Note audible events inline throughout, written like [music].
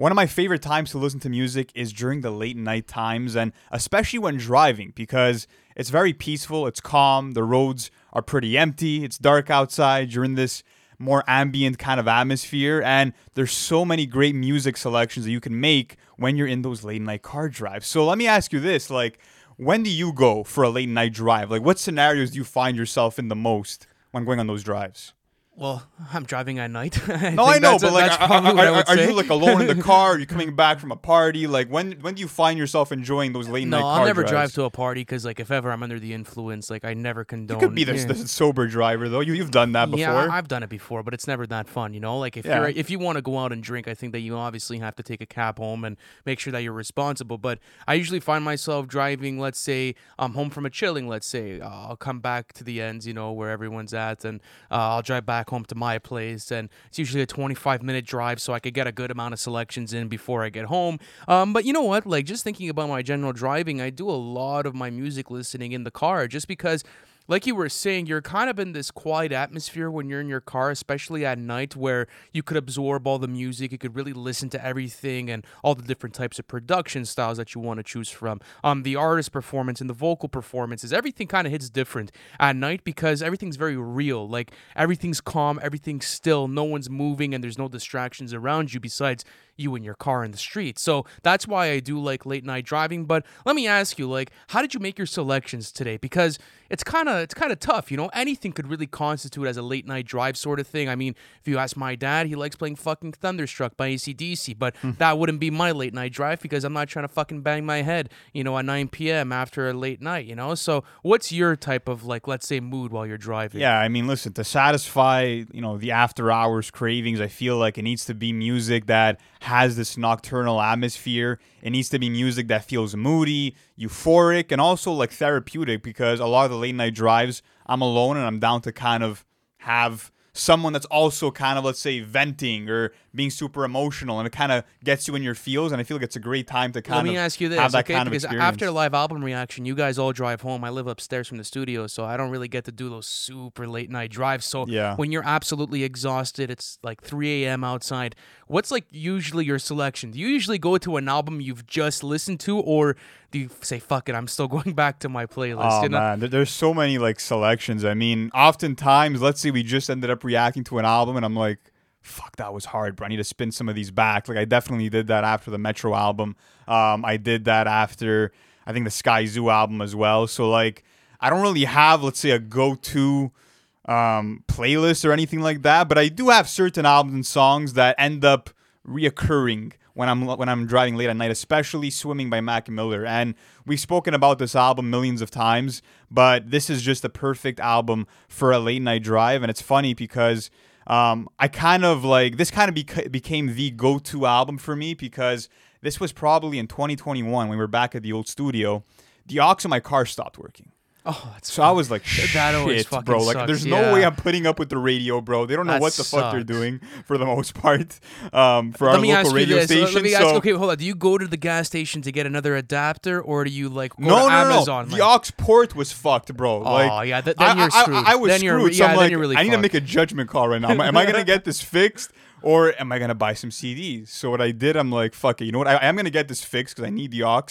One of my favorite times to listen to music is during the late night times, and especially when driving because it's very peaceful, it's calm, the roads are pretty empty, it's dark outside, you're in this more ambient kind of atmosphere, and there's so many great music selections that you can make when you're in those late night car drives. So let me ask you this like, when do you go for a late night drive? Like, what scenarios do you find yourself in the most when going on those drives? Well, I'm driving at night. [laughs] I No, I know, but like, that's are, probably I are- would are say. you like alone in the [laughs] car? Are you coming back from a party? Like, when when do you find yourself enjoying those late night No, I'll never drives? drive to a party because, like, if ever I'm under the influence, like, I never condone. You could be the, yeah. the sober driver though. You you've done that before. Yeah, I- I've done it before, but it's never that fun, you know. Like if Yeah. you're if you want to go out and drink, I think that you obviously have to take a cab home and make sure that you're responsible. But I usually find myself driving. Let's say I'm home from a chilling. Let's say uh, I'll come back to the ends, you know, where everyone's at, and uh, I'll drive back home to my place. And it's usually a 25 minute drive, so I could get a good amount of selections in before I get home. Um, but you know what? Like just thinking about my general driving, I do a lot of my music listening in the car, just because like you were saying, you're kind of in this quiet atmosphere when you're in your car, especially at night, where you could absorb all the music. You could really listen to everything and all the different types of production styles that you want to choose from. Um, the artist performance and the vocal performances, everything kind of hits different at night because everything's very real. Like everything's calm, everything's still, no one's moving, and there's no distractions around you besides you and your car in the street. So that's why I do like late night driving. But let me ask you, like, how did you make your selections today? Because it's kind of it's kind of tough, you know. Anything could really constitute as a late night drive sort of thing. I mean, if you ask my dad, he likes playing fucking Thunderstruck by ACDC, but hmm. that wouldn't be my late night drive because I'm not trying to fucking bang my head, you know, at 9 p.m. after a late night, you know. So what's your type of like, let's say, mood while you're driving? Yeah, I mean, listen, to satisfy, you know, the after hours cravings, I feel like it needs to be music that has this nocturnal atmosphere. It needs to be music that feels moody, euphoric, and also like therapeutic because a lot of the late night drives, I'm alone and I'm down to kind of have someone that's also kind of let's say venting or being super emotional and it kind of gets you in your feels and I feel like it's a great time to kind of Let of me ask you this, have that okay? kind of because experience. after a live album reaction, you guys all drive home. I live upstairs from the studio, so I don't really get to do those super late night drives. So Yeah. when you're absolutely exhausted, it's like 3 a.m. outside. What's like usually your selection? Do you usually go to an album you've just listened to, or do you say "fuck it"? I'm still [laughs] going back to my playlist. Oh you know? man, there's so many like selections. I mean, oftentimes, let's say we just ended up reacting to an album, and I'm like, "Fuck, that was hard, bro. I need to spin some of these back." Like, I definitely did that after the Metro album. Um, I did that after I think the Skyzoo album as well. So like, I don't really have, let's say, a go-to um, playlist or anything like that, but I do have certain albums and songs that end up reoccurring when I'm when I'm driving late at night, especially "Swimming" by Mac Miller. And we've spoken about this album millions of times, but this is just a perfect album for a late night drive. And it's funny because um, I kind of like this kind of beca- became the go-to album for me because this was probably in 2021 when we were back at the old studio. The aux in my car stopped working. Oh, that's So I was like, That shit, always fucking bro. Like, sucks, there's yeah. no way I'm putting up with the radio, bro. They don't know That what the fuck they're doing for the most part. Um, for Let our me local ask you radio this. station. Let me so ask. Okay, hold on. Do you go to the gas station to get another adapter, or do you like go no, to no, no, Amazon? no. like- The aux port was fucked, bro. Oh, like, yeah, th- then I, you're I- I- screwed. I, was Then you're- screwed. so yeah, I'm like, really I need to make a judgment call right now. Am I, am I gonna get this [laughs] fixed? Or am I gonna buy some CDs? So what I did, I'm like, fuck it. You know what? I, I am gonna get this fixed because I need the aux.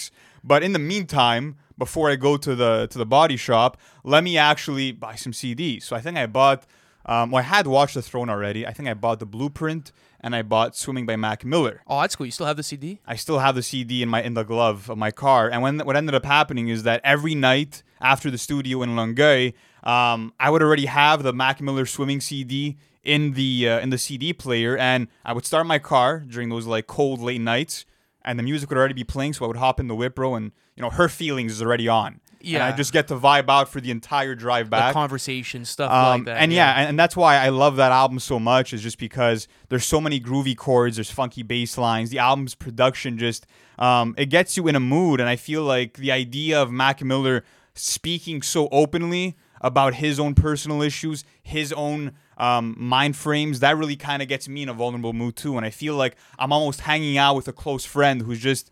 But in the meantime, before I go to the to the body shop, let me actually buy some CDs. So I think I bought. Um, well, I had Watch the Throne already. I think I bought the Blueprint and I bought Swimming by Mac Miller. Oh, that's cool. You still have the CD? I still have the CD in my in the glove of my car. And when what ended up happening is that every night after the studio in Longueuil, um, I would already have the Mac Miller swimming CD in the uh, in the CD player, and I would start my car during those like cold late nights, and the music would already be playing. So I would hop in the Wipro, and you know Hurt Feelings is already on. and Yeah. I just get to vibe out for the entire drive The back. conversation stuff Um, like that. and yeah, and, and that's why I love that album so much. Is just because there's so many groovy chords, there's funky bass lines. The album's production just um, it gets you in a mood, and I feel like the idea of Mac Miller speaking so openly about his own personal issues, his own um, mind frames, that really kind of gets me in a vulnerable mood too. And I feel like I'm almost hanging out with a close friend who's just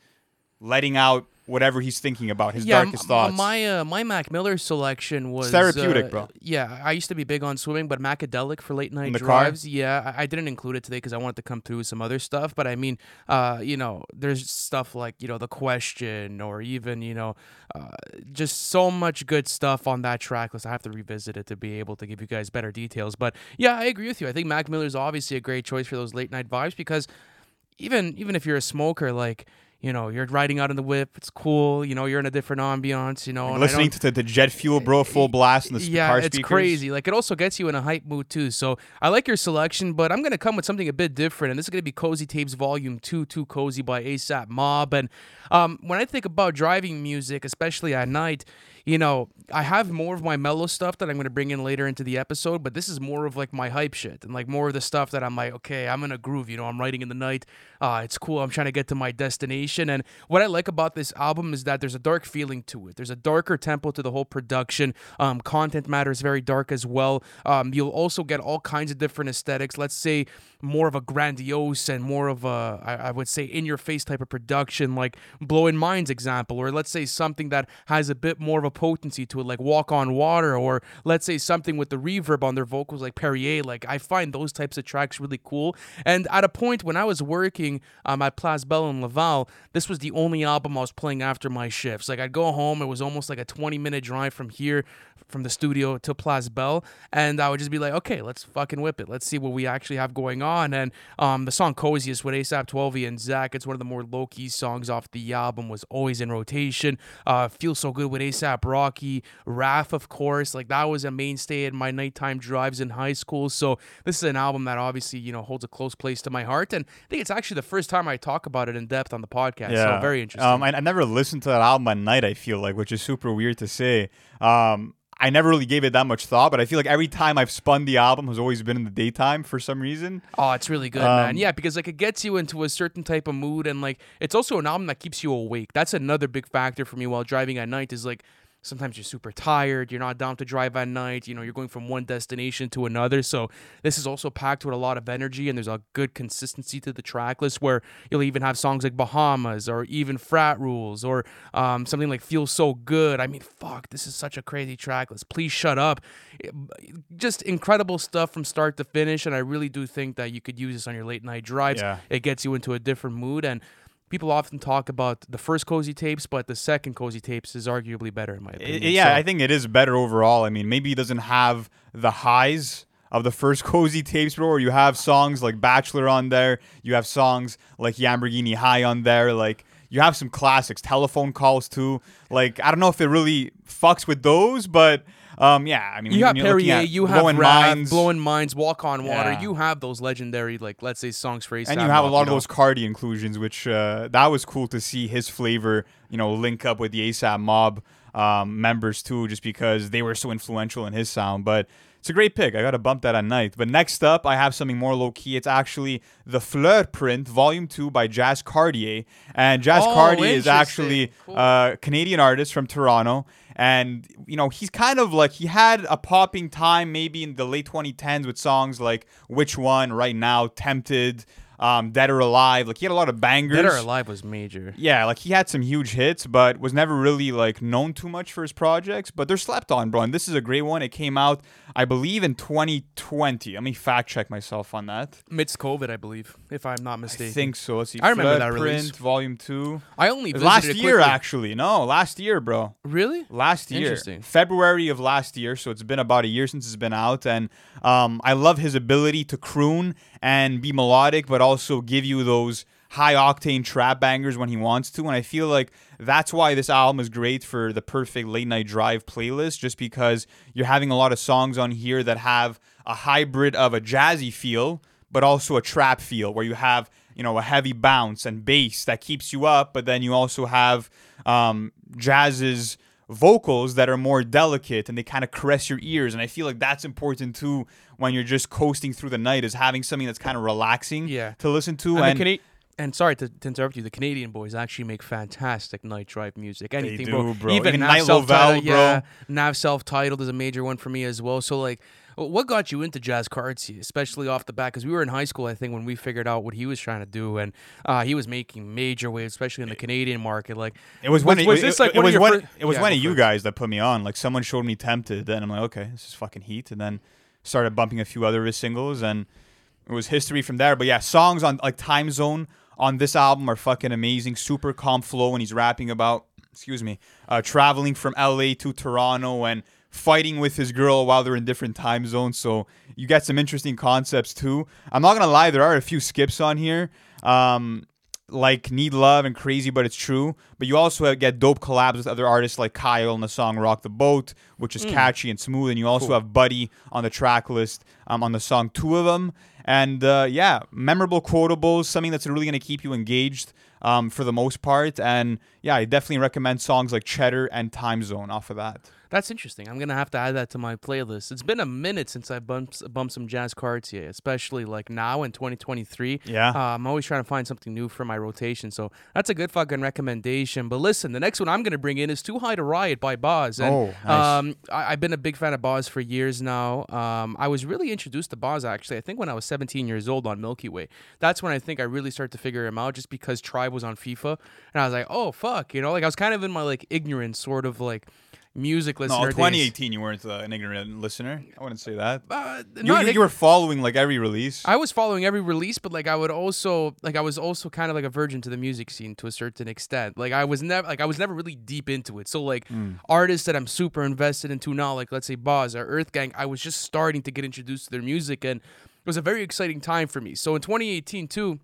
letting out whatever he's thinking about, his yeah, darkest m- thoughts. My uh, my Mac Miller selection was therapeutic, uh, bro. Yeah, I used to be big on swimming, but Macadelic for late night the car? drives. Yeah, I, I didn't include it today because I wanted to come through with some other stuff. But I mean, uh, you know, there's stuff like you know the question, or even you know, uh, just so much good stuff on that track list. I have to revisit it to be able to give you guys better details. But yeah, I agree with you. I think Mac Miller is obviously a great choice for those late night vibes because even even if you're a smoker, like you know, you're riding out in the whip, it's cool. You know, you're in a different ambiance. You know, and listening to the, the jet fuel, bro, full blast in the yeah, car it's speakers. crazy. Like it also gets you in a hype mood too. So I like your selection, but I'm gonna come with something a bit different, and this is gonna be Cozy Tapes Volume Two, Too Cozy by ASAP Mob. And um, when I think about driving music, especially at night, you know, I have more of my mellow stuff that I'm gonna bring in later into the episode, but this is more of like my hype shit and like more of the stuff that I'm like, okay, I'm in a groove. You know, I'm writing in the night. Uh, it's cool. I'm trying to get to my destination, and what I like about this album is that there's a dark feeling to it. There's a darker tempo to the whole production. Um, content matter is very dark as well. Um, you'll also get all kinds of different aesthetics. Let's say more of a grandiose and more of a, I, I would say, in your face type of production, like Blowing Minds example, or let's say something that has a bit more of a potency to it, like Walk on Water, or let's say something with the reverb on their vocals, like Perrier. Like I find those types of tracks really cool. And at a point when I was working um, at Place in Laval, this was the only album I was playing after my shifts. Like I'd go home, it was almost like a 20 minute drive from here, from the studio to Place Belle, and I would just be like, okay, let's fucking whip it. Let's see what we actually have going on. And um, the song Coziest with ASAP Twelvyy and Zach, it's one of the more low key songs off the album, was always in rotation. Uh, Feel So Good with ASAP Rocky, RAF, of course. Like that was a mainstay in my nighttime drives in high school. So this is an album that obviously, you know, holds a close place to my heart. And I think it's actually the first time I talk about it in depth on the podcast. So very interesting. Um, I, I never listened to that album at night. I feel like, which is super weird to say. Um, I never really gave it that much thought, but I feel like every time I've spun the album has always been in the daytime for some reason. Oh, it's really good, man. Um, Yeah, because like it gets you into a certain type of mood, and like it's also an album that keeps you awake. That's another big factor for me while driving at night. Is like sometimes you're super tired, you're not down to drive at night. You know, you're going from one destination to another. So this is also packed with a lot of energy, and there's a good consistency to the track list where you'll even have songs like Bahamas or even Frat Rules or um, something like Feel So Good. I mean, fuck, this is such a crazy track list. Please shut up. It- just incredible stuff from start to finish, and I really do think that you could use this on your late night drives. Yeah. It gets you into a different mood, and people often talk about the first cozy tapes, but the second cozy tapes is arguably better in my opinion. yeah, So- I think it is better overall. I mean, maybe it doesn't have the highs of the first [laughs] cozy tapes, bro. Where you have songs like Bachelor on there, you have songs like Yamborghini High on there, like. You have some classics, telephone calls too. Like I don't know if it really fucks with those, but um, yeah. I mean, You have Perrier, you have Blowing Minds, Blowing Minds, Walk on Water. Yeah. You have those legendary, like let's say, songs for ASAP and you have a lot of know? those Carti inclusions, which uh, that was cool to see his flavor, you know, link up with the ASAP Mob um, members too, just because they were so influential in his sound. But it's a great pick. I got to bump that at night. But next up, I have something more low key. It's actually the Fleur Print, Volume Two by Jazz Cartier, and Jazz Oh, Cartier is actually Cool. a Canadian artist from Toronto. And you know he's kind of like he had a popping time maybe in the late 2010s with songs like Which One, Right Now, Tempted, um, Dead or Alive. Like he had a lot of bangers. Dead or Alive was major. Yeah, like he had some huge hits, but was never really like known too much for his projects. But they're slept on, bro. And this is a great one. It came out, I believe, in 2020. Let me fact check myself on that. Midst COVID, I believe, if I'm not mistaken. I think so. Let's see. I remember that release. Print, Volume Two. I only Last year, actually. No, last year, bro. Really? Last year, Interesting. February of last year. So it's been about a year since it's been out, and um, I love his ability to croon and be melodic, but also give you those high octane trap bangers when he wants to. And I feel like that's why this album is great for the perfect late night drive playlist, just because you're having a lot of songs on here that have a hybrid of a jazzy feel, but also a trap feel, where you have you know a heavy bounce and bass that keeps you up, but then you also have um, jazz's vocals that are more delicate and they kind of caress your ears and i feel like that's important too when you're just coasting through the night is having something that's kind of relaxing Yeah. to listen to And, and, Cana- and sorry to, to interrupt you, the Canadian boys actually make fantastic night drive music. Anything, do, bro. Even, Even Nav self-titled, bro. yeah. Nav self-titled is a major one for me as well. So like What got you into Jazz Cartier, especially off the bat? Because we were in high school, I think, when we figured out what he was trying to do, and uh, he was making major waves, especially in the Canadian market. Like, It was Was- when was it, this like it one was one fir- it was Yeah, one of you for it. guys that put me on. Like someone showed me Tempted, then I'm like, okay, this is fucking heat, and then started bumping a few other of his singles, and it was history from there. But yeah, songs on like Time Zone on this album are fucking amazing. Super calm flow, and he's rapping about excuse me, uh, traveling from LA to Toronto and fighting with his girl while they're in different time zones. So you got some interesting concepts too. I'm not gonna lie, there are a few skips on here. Um, like Need Love and Crazy But It's True. But you also get dope collabs with other artists like Kyle on the song Rock the Boat, which is catchy and smooth. And you also Cool. have Buddy on the track list um, on the song Two of Them. And uh, yeah, memorable quotables, something that's really going to keep you engaged um, for the most part. And yeah, I definitely recommend songs like Cheddar and Time Zone off of that. That's interesting. I'm gonna have to add that to my playlist. It's been a minute since I bumped bumped some Jazz Cartier, especially like now in 2023. Yeah. Uh, I'm always trying to find something new for my rotation, so that's a good fucking recommendation. But listen, the next one I'm gonna bring in is "Too High to Riot" by Bas. And, Oh, nice. um, I, I've been a big fan of Bas for years now. Um, I was really introduced to Bas actually. I think when I was 17 years old on Milky Way. That's when I think I really started to figure him out, just because Tribe was on FIFA, and I was like, oh fuck, you know, like I was kind of in my like ignorance, sort of like music listener No, days. 2018, you weren't uh, an ignorant listener. I wouldn't say that. Uh, You, you, you were following like every release. I was following every release, but like I would also like I was also kind of like a virgin to the music scene to a certain extent. Like I was never like I was never really deep into it. So like artists that I'm super invested into now, like let's say Bas or Earth Gang, I was just starting to get introduced to their music, and it was a very exciting time for me. So in 2018 too.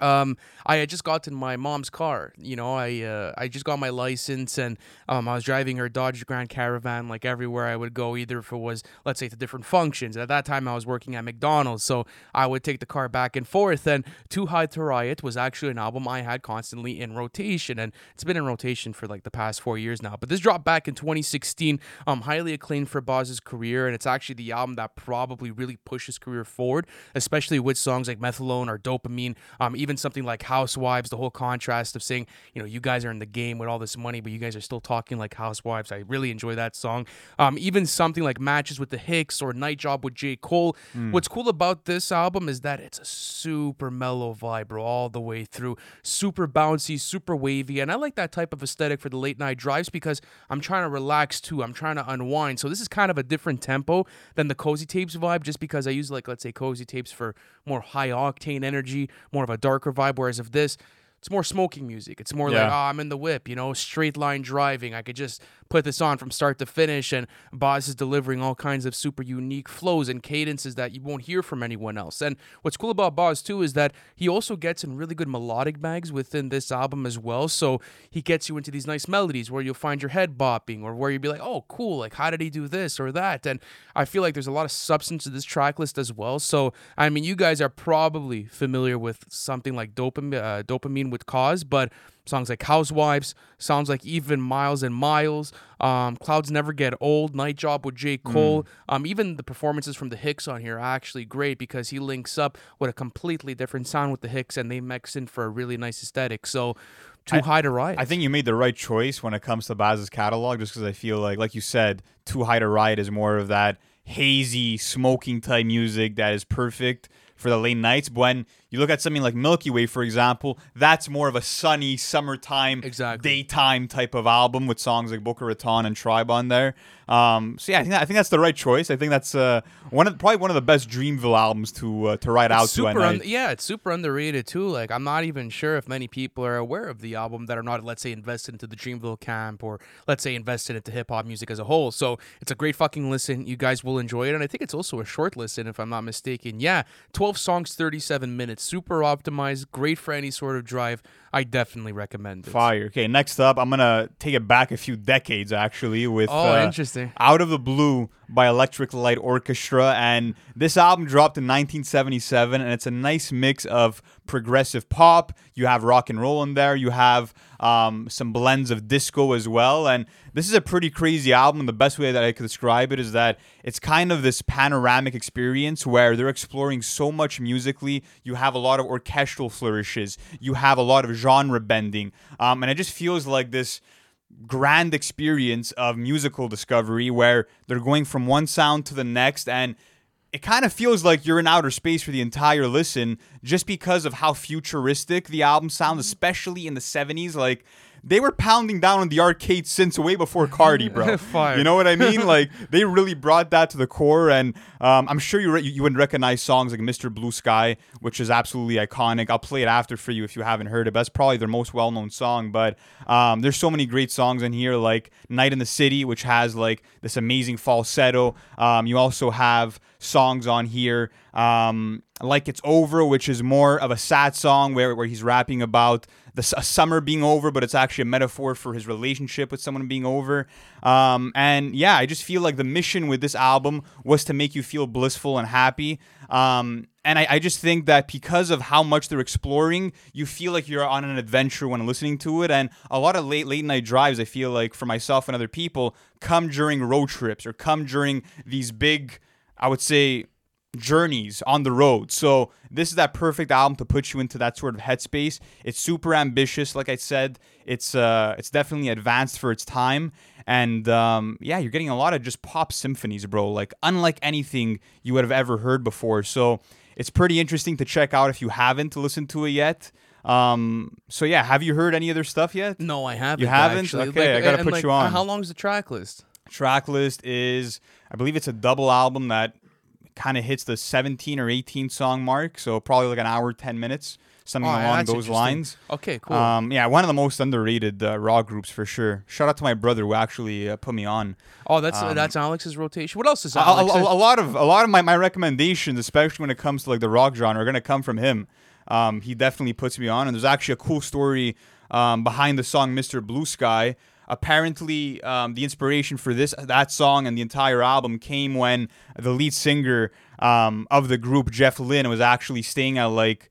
Um, I had just gotten my mom's car. You know, I uh, I just got my license, and um, I was driving her Dodge Grand Caravan like everywhere I would go. Either if it was, let's say, to different functions. At that time, I was working at McDonald's, so I would take the car back and forth. And Too High to Riot was actually an album I had constantly in rotation, and it's been in rotation for like the past four years now. But this dropped back in 2016. Um, highly acclaimed for Bas's career, and it's actually the album that probably really pushed his career forward, especially with songs like Methylone or Dopamine. Um, even something like Housewives, the whole contrast of saying, you know, you guys are in the game with all this money, but you guys are still talking like housewives. I really enjoy that song. Um, even something like Matches with the Hics or Night Job with J. Cole. What's cool about this album is that it's a super mellow vibe, bro, all the way through. Super bouncy, super wavy. And I like that type of aesthetic for the late night drives because I'm trying to relax too. I'm trying to unwind. So this is kind of a different tempo than the Cozy Tapes vibe, just because I use like, let's say, Cozy Tapes for more high octane energy, more of a darker vibe. Whereas if this, it's more smoking music. It's more like, Yeah. oh, I'm in the whip, you know, straight line driving. I could just put this on from start to finish, and Bas is delivering all kinds of super unique flows and cadences that you won't hear from anyone else. And what's cool about Bas too is that he also gets in really good melodic bags within this album as well. So he gets you into these nice melodies where you'll find your head bopping, or where you'll be like, oh, cool, like how did he do this or that? And I feel like there's a lot of substance to this track list as well. So I mean, you guys are probably familiar with something like dopamine, uh, dopamine with cause, but songs like Housewives, sounds like even Miles and Miles, um, Clouds Never Get Old, Night Job with J. Cole, um, even the performances from the Hics on here are actually great because he links up with a completely different sound with the Hics and they mix in for a really nice aesthetic. So, too I- high to riot. I think you made the right choice when it comes to Bas's catalog, just because I feel like, like you said, Too High to Riot is more of that hazy, smoking type music that is perfect for the late nights. When you look at something like Milky Way, for example, that's more of a sunny summertime, Exactly. daytime type of album with songs like Boca Raton and Tribe on there. Um, so yeah, I think that, I think that's the right choice. I think that's uh, one of probably one of the best Dreamville albums to uh, to ride out It's to un- yeah, it's super underrated too. Like I'm not even sure if many people are aware of the album that are not, let's say, invested into the Dreamville camp or let's say invested into hip hop music as a whole. So it's a great fucking listen. You guys will enjoy it, and I think it's also a short listen if I'm not mistaken. Yeah, 12 songs, 37 minutes, super optimized, great for any sort of drive. I definitely recommend it. Fire. Okay, next up, I'm gonna take it back a few decades actually with Oh, uh, interesting. Out of the Blue by Electric Light Orchestra. And this album dropped in 1977, and it's a nice mix of progressive pop. You have rock and roll in there. You have um, some blends of disco as well. And this is a pretty crazy album. The best way that I could describe it is that it's kind of this panoramic experience where they're exploring so much musically. You have a lot of orchestral flourishes. You have a lot of genre bending. Um, and it just feels like this grand experience of musical discovery where they're going from one sound to the next and it kind of feels like you're in outer space for the entire listen just because of how futuristic the album sounds especially in the 70s like they were pounding down on the arcade since way before Carti, bro. [laughs] You know what I mean? [laughs] like they really brought that to the core, and um, I'm sure you re- you would recognize songs like "Mr. Blue Sky," which is absolutely iconic. I'll play it after for you if you haven't heard it. But that's probably their most well-known song. But um, there's so many great songs in here, like "Night in the City," which has like this amazing falsetto. Um, you also have songs on here um, like "It's Over," which is more of a sad song where where he's rapping about the summer being over, but it's actually a metaphor for his relationship with someone being over. Um, and yeah, I just feel like the mission with this album was to make you feel blissful and happy. Um, and I, I, just think that because of how much they're exploring, you feel like you're on an adventure when listening to it. And a lot of late late night drives, I feel like for myself and other people, come during road trips or come during these big, I would say, journeys on the road. So this is that perfect album to put you into that sort of headspace. It's super ambitious, like I said. It's uh, it's definitely advanced for its time, and um, yeah, you're getting a lot of just pop symphonies, bro. Like unlike anything you would have ever heard before. So it's pretty interesting to check out if you haven't listened to it yet. Um, so yeah, have you heard any other stuff yet? No, I haven't. You haven't? Actually. Okay, like, I gotta put like, you on. How long is the track list? Track list is, I believe it's a double album that kind of hits the 17 or 18 song mark. So probably like an hour, 10 minutes, something Oh, along those lines. Okay, cool. Um, yeah, one of the most underrated uh, rock groups for sure. Shout out to my brother who actually uh, put me on. oh, that's um, that's Alex's rotation. What else is A, a- Alex? a- a lot of a lot of my, my recommendations, especially when it comes to like the rock genre, are gonna come from him. Um, he definitely puts me on, and there's actually a cool story um, behind the song "Mr. Blue Sky." Apparently, um, the inspiration for this that song and the entire album came when the lead singer um, of the group, Jeff Lynne, was actually staying at like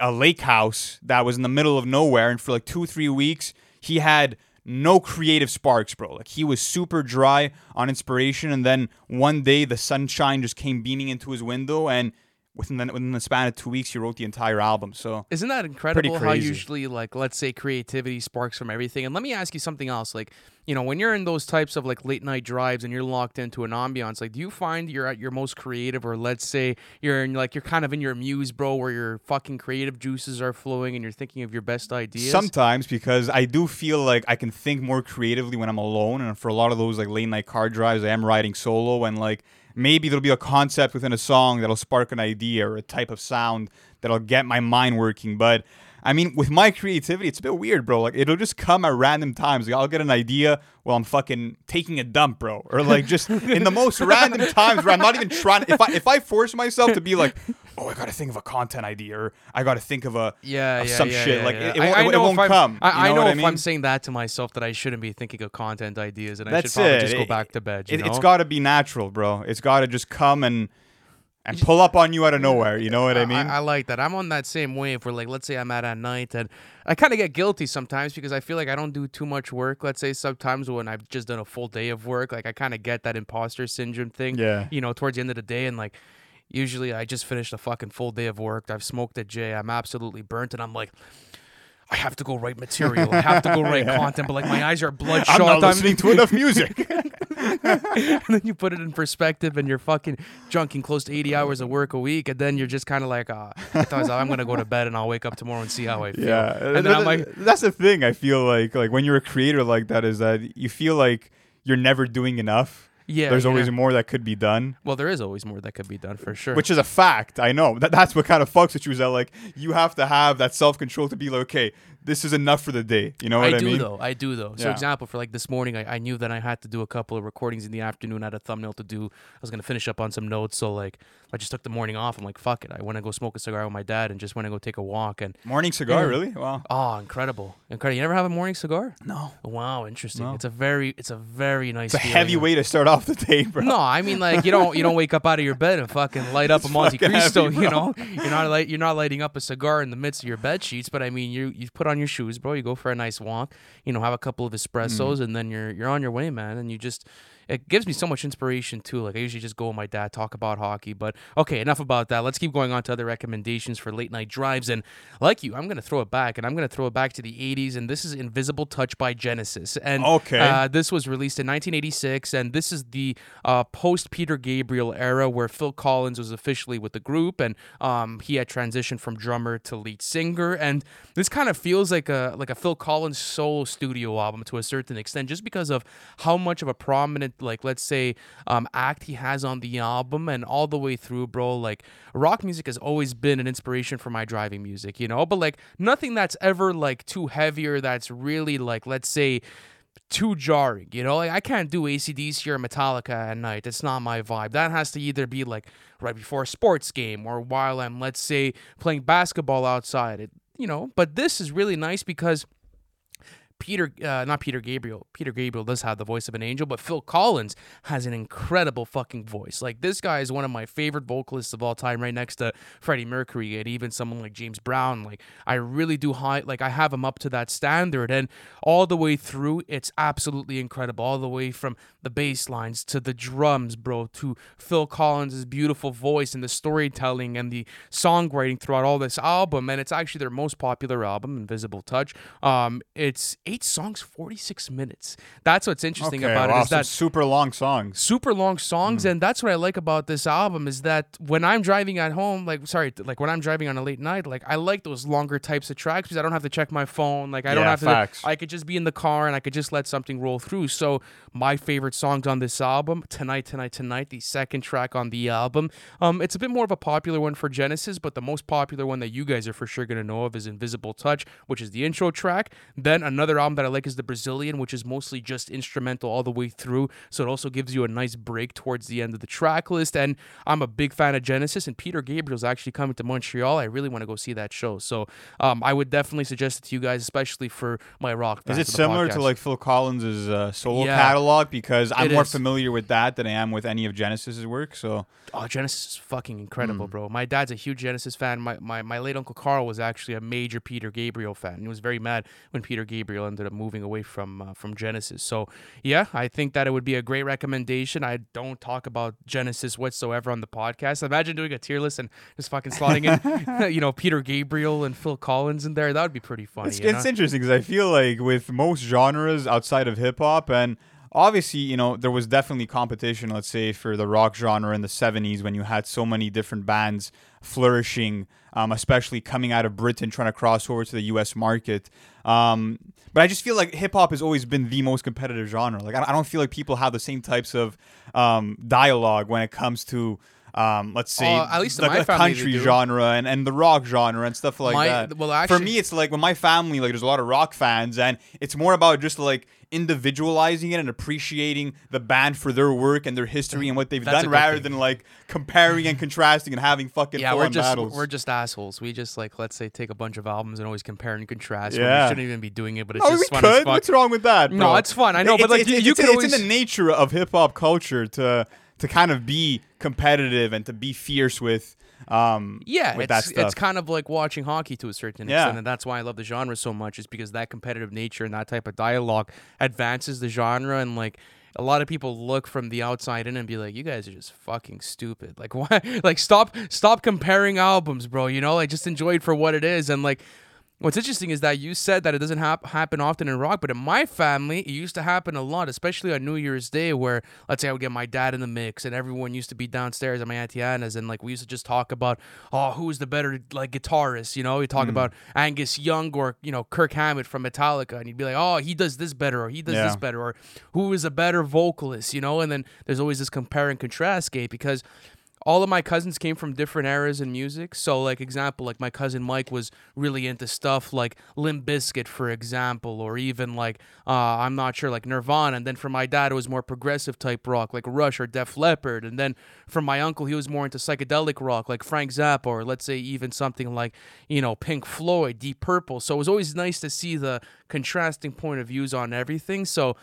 a lake house that was in the middle of nowhere, and for like two three weeks, he had no creative sparks, bro. Like he was super dry on inspiration, and then one day the sunshine just came beaming into his window, and within the, within the span of two weeks, you wrote the entire album. So Isn't that incredible how usually like let's say creativity sparks from everything? And let me ask you something else. Like, you know, when you're in those types of like late night drives and you're locked into an ambiance, like do you find you're at your most creative or let's say you're in like you're kind of in your muse, bro, where your fucking creative juices are flowing and you're thinking of your best ideas? Sometimes because I do feel like I can think more creatively when I'm alone, and for a lot of those like late night car drives, I am riding solo, and like maybe there'll be a concept within a song that'll spark an idea or a type of sound that'll get my mind working. But I mean, with my creativity, it's a bit weird, bro. Like it'll just come at random times. Like I'll get an idea while I'm fucking taking a dump, bro, or like just [laughs] in the most random times where I'm not even trying. If I if I force myself to be like, [laughs] oh, I gotta think of a content idea, or I gotta think of a Yeah, of yeah, some yeah, shit. yeah, like it, it won't, I it know won't come. I, You I know, know I if mean? I'm saying that to myself that I shouldn't be thinking of content ideas and I That's should probably it. just go back to bed. You it, know? it's got to be natural, bro. It's got to just come and and pull up on you out of nowhere. You know what I mean? I, like that. I'm on that same wave where, like, let's say I'm out at night and I kind of get guilty sometimes because I feel like I don't do too much work. Let's say sometimes when I've just done a full day of work, like, I kind of get that imposter syndrome thing, Yeah. you know, towards the end of the day. And, like, usually I just finished a fucking full day of work. I've smoked a J. I'm absolutely burnt. And I'm like, I have to go write material. I have to go write [laughs] content, but like my eyes are [laughs] bloodshot. I'm not listening to enough music. [laughs] and then you put it in perspective and you're fucking junking close to 80 hours of work a week and then you're just kind of like uh, I thought I'm gonna go to bed and I'll wake up tomorrow and see how I feel yeah, and then That- I'm like that's the thing. I feel like like when you're a creator like that is that you feel like you're never doing enough. Yeah There's yeah. always more that could be done, well there is always more that could be done for sure which is a fact. I know that that's what kind of fucks with you is that like you have to have that self control to be like, okay, this is enough for the day. You know what I mean? I, do mean? though. I do though. So Yeah. example for like this morning, I, I knew that I had to do a couple of recordings in the afternoon. I had a thumbnail to do. I was gonna finish up on some notes. So like I just took the morning off. I'm like fuck it. I want to go smoke a cigar with my dad and just want to go take a walk. And Morning cigar, Yeah. really? Wow. oh, incredible, incredible. You never have a morning cigar? No, Wow, interesting. No. It's a very it's a very nice. it's a heavy way to start off the day, bro. No, I mean like you don't you don't wake up out of your bed and fucking light up [laughs] a Monte Cristo. heavy, you know, you're not light you're not lighting up a cigar in the midst of your bed sheets. But I mean, you you put on your shoes, bro. You go for a nice walk. You know, have a couple of espressos, Mm. and then you're you're on your way, man. And you just it gives me so much inspiration too. Like I usually just go with my dad, talk about hockey. But okay, enough about that. Let's keep going on to other recommendations for late night drives. And like you, I'm gonna throw it back, and I'm gonna throw it back to the '80s. And this is Invisible Touch by Genesis. And Okay. uh, this was released in 1986, and this is the uh, post Peter Gabriel era where Phil Collins was officially with the group, and um, he had transitioned from drummer to lead singer. And this kind of feels like a like a Phil Collins solo studio album to a certain extent, just because of how much of a prominent, like let's say, um, act he has on the album, and all the way through, bro. Like rock music has always been an inspiration for my driving music, you know, but like nothing that's ever like too heavy or that's really like let's say too jarring. You know, like I can't do ACDC or Metallica at night. That's not my vibe. That has to either be like right before a sports game or while I'm, let's say, playing basketball outside. It, you know, but this is really nice because. Peter, uh, not Peter Gabriel. Peter Gabriel does have the voice of an angel, but Phil Collins has an incredible fucking voice. Like this guy is one of my favorite vocalists of all time, right next to Freddie Mercury and even someone like James Brown. Like I really do high, like I have him up to that standard, and all the way through, it's absolutely incredible. All the way from the bass lines to the drums, bro, to Phil Collins' beautiful voice and the storytelling and the songwriting throughout all this album. And it's actually their most popular album, Invisible Touch. Um, it's eight songs, 46 minutes. That's what's interesting okay, about wow, it is that super long songs. super long songs Hmm. and that's what i like about this album is that when i'm driving at home like sorry like when i'm driving on a late night like i like those longer types of tracks because i don't have to check my phone like i don't Yeah, have to i could just be in the car and i could just let something roll through so my favorite songs on this album tonight tonight tonight the second track on the album um it's a bit more of a popular one for genesis but the most popular one that you guys are for sure going to know of is invisible touch which is the intro track then another album that i like is the brazilian which is mostly just instrumental all the way through so it also gives you a nice break towards the end of the track list and i'm a big fan of genesis and peter gabriel's actually coming to montreal i really want to go see that show so um, i would definitely suggest it to you guys especially for my rock Is it similar to like Phil Collins' uh, solo Yeah. catalog? Because I'm more is. familiar with that than I am with any of Genesis's work. So Oh, Genesis is fucking incredible, Mm. bro. My dad's a huge Genesis fan. My, my my late uncle Carl was actually a major Peter Gabriel fan. He was very mad when Peter Gabriel ended up moving away from uh, from Genesis. So yeah, I think that it would be a great recommendation. I don't talk about Genesis whatsoever on the podcast. Imagine doing a tier list and just fucking slotting in, [laughs] [laughs] you know, Peter Gabriel and Phil Collins in there. That would be pretty funny. it's, it's interesting because I feel like with most genres outside of hip hop and obviously you know there was definitely competition let's say for the rock genre in the 70s when you had so many different bands flourishing um, especially coming out of britain trying to cross over to the us market. Um, but i just feel like hip hop has always been the most competitive genre. Like i don't feel like people have the same types of um, dialogue when it comes to um, let's see, Uh, at least the, the country genre and, and the rock genre and stuff like My- that well, for me it's like with my family like there's a lot of rock fans and it's more about just like individualizing it and appreciating the band for their work and their history and what they've That's done rather thing. than like comparing and contrasting and having fucking yeah, we're just battles we're just assholes. We just like let's say take a bunch of albums and always compare and contrast. Yeah. we shouldn't even be doing it, but it's Oh, just we fun could. What's wrong with that? No, it's fun. I know, but, like, it's, you- it's, you it's always- in the nature of hip hop culture to to kind of be competitive and to be fierce with um Yeah, with it's, it's kind of like watching hockey to a certain Yeah. extent, and that's why I love the genre so much. Is because that competitive nature and that type of dialogue advances the genre, and like a lot of people look from the outside in and be like, "You guys are just fucking stupid." Like, [laughs] why? Like, stop, stop comparing albums, bro. You know, like just enjoy it for what it is, and like. What's interesting is that you said that it doesn't hap- happen often in rock, but in my family, it used to happen a lot, especially on New Year's Day, where let's say I would get my dad in the mix, and everyone used to be downstairs at my auntie Anna's, and like we used to just talk about, oh, who's the better like guitarist? You know, we talk hmm. about Angus Young or you know Kirk Hammett from Metallica, and you'd be like, oh, he does this better, or he does this better, or who is a better vocalist? You know, and then there's always this compare and contrast gate because all of my cousins came from different eras in music. So, like example, like my cousin Mike was really into stuff like Limp Bizkit, for example, or even like uh, I'm not sure, like Nirvana. And then for my dad, it was more progressive type rock, like Rush or Def Leppard. And then from my uncle, he was more into psychedelic rock, like Frank Zappa, or let's say even something like you know Pink Floyd, Deep Purple. So it was always nice to see the contrasting point of views on everything. So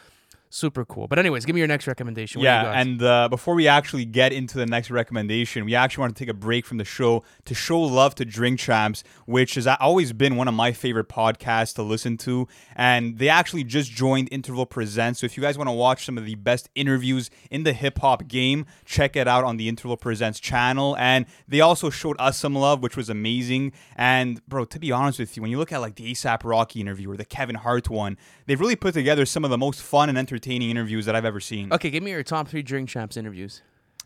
super cool. But anyways, give me your next recommendation. What Yeah, and uh, before we actually get into the next recommendation, we actually want to take a break from the show to show love to Drink Champs, which has always been one of my favorite podcasts to listen to. And they actually just joined Interval Presents. So if you guys want to watch some of the best interviews in the hip hop game, check it out on the Interval Presents channel. And they also showed us some love, which was amazing. And bro, to be honest with you, when you look at like the ASAP Rocky interview or the Kevin Hart one, they've really put together some of the most fun and entertaining interviews that I've ever seen. okay, give me your top three Drink Champs interviews.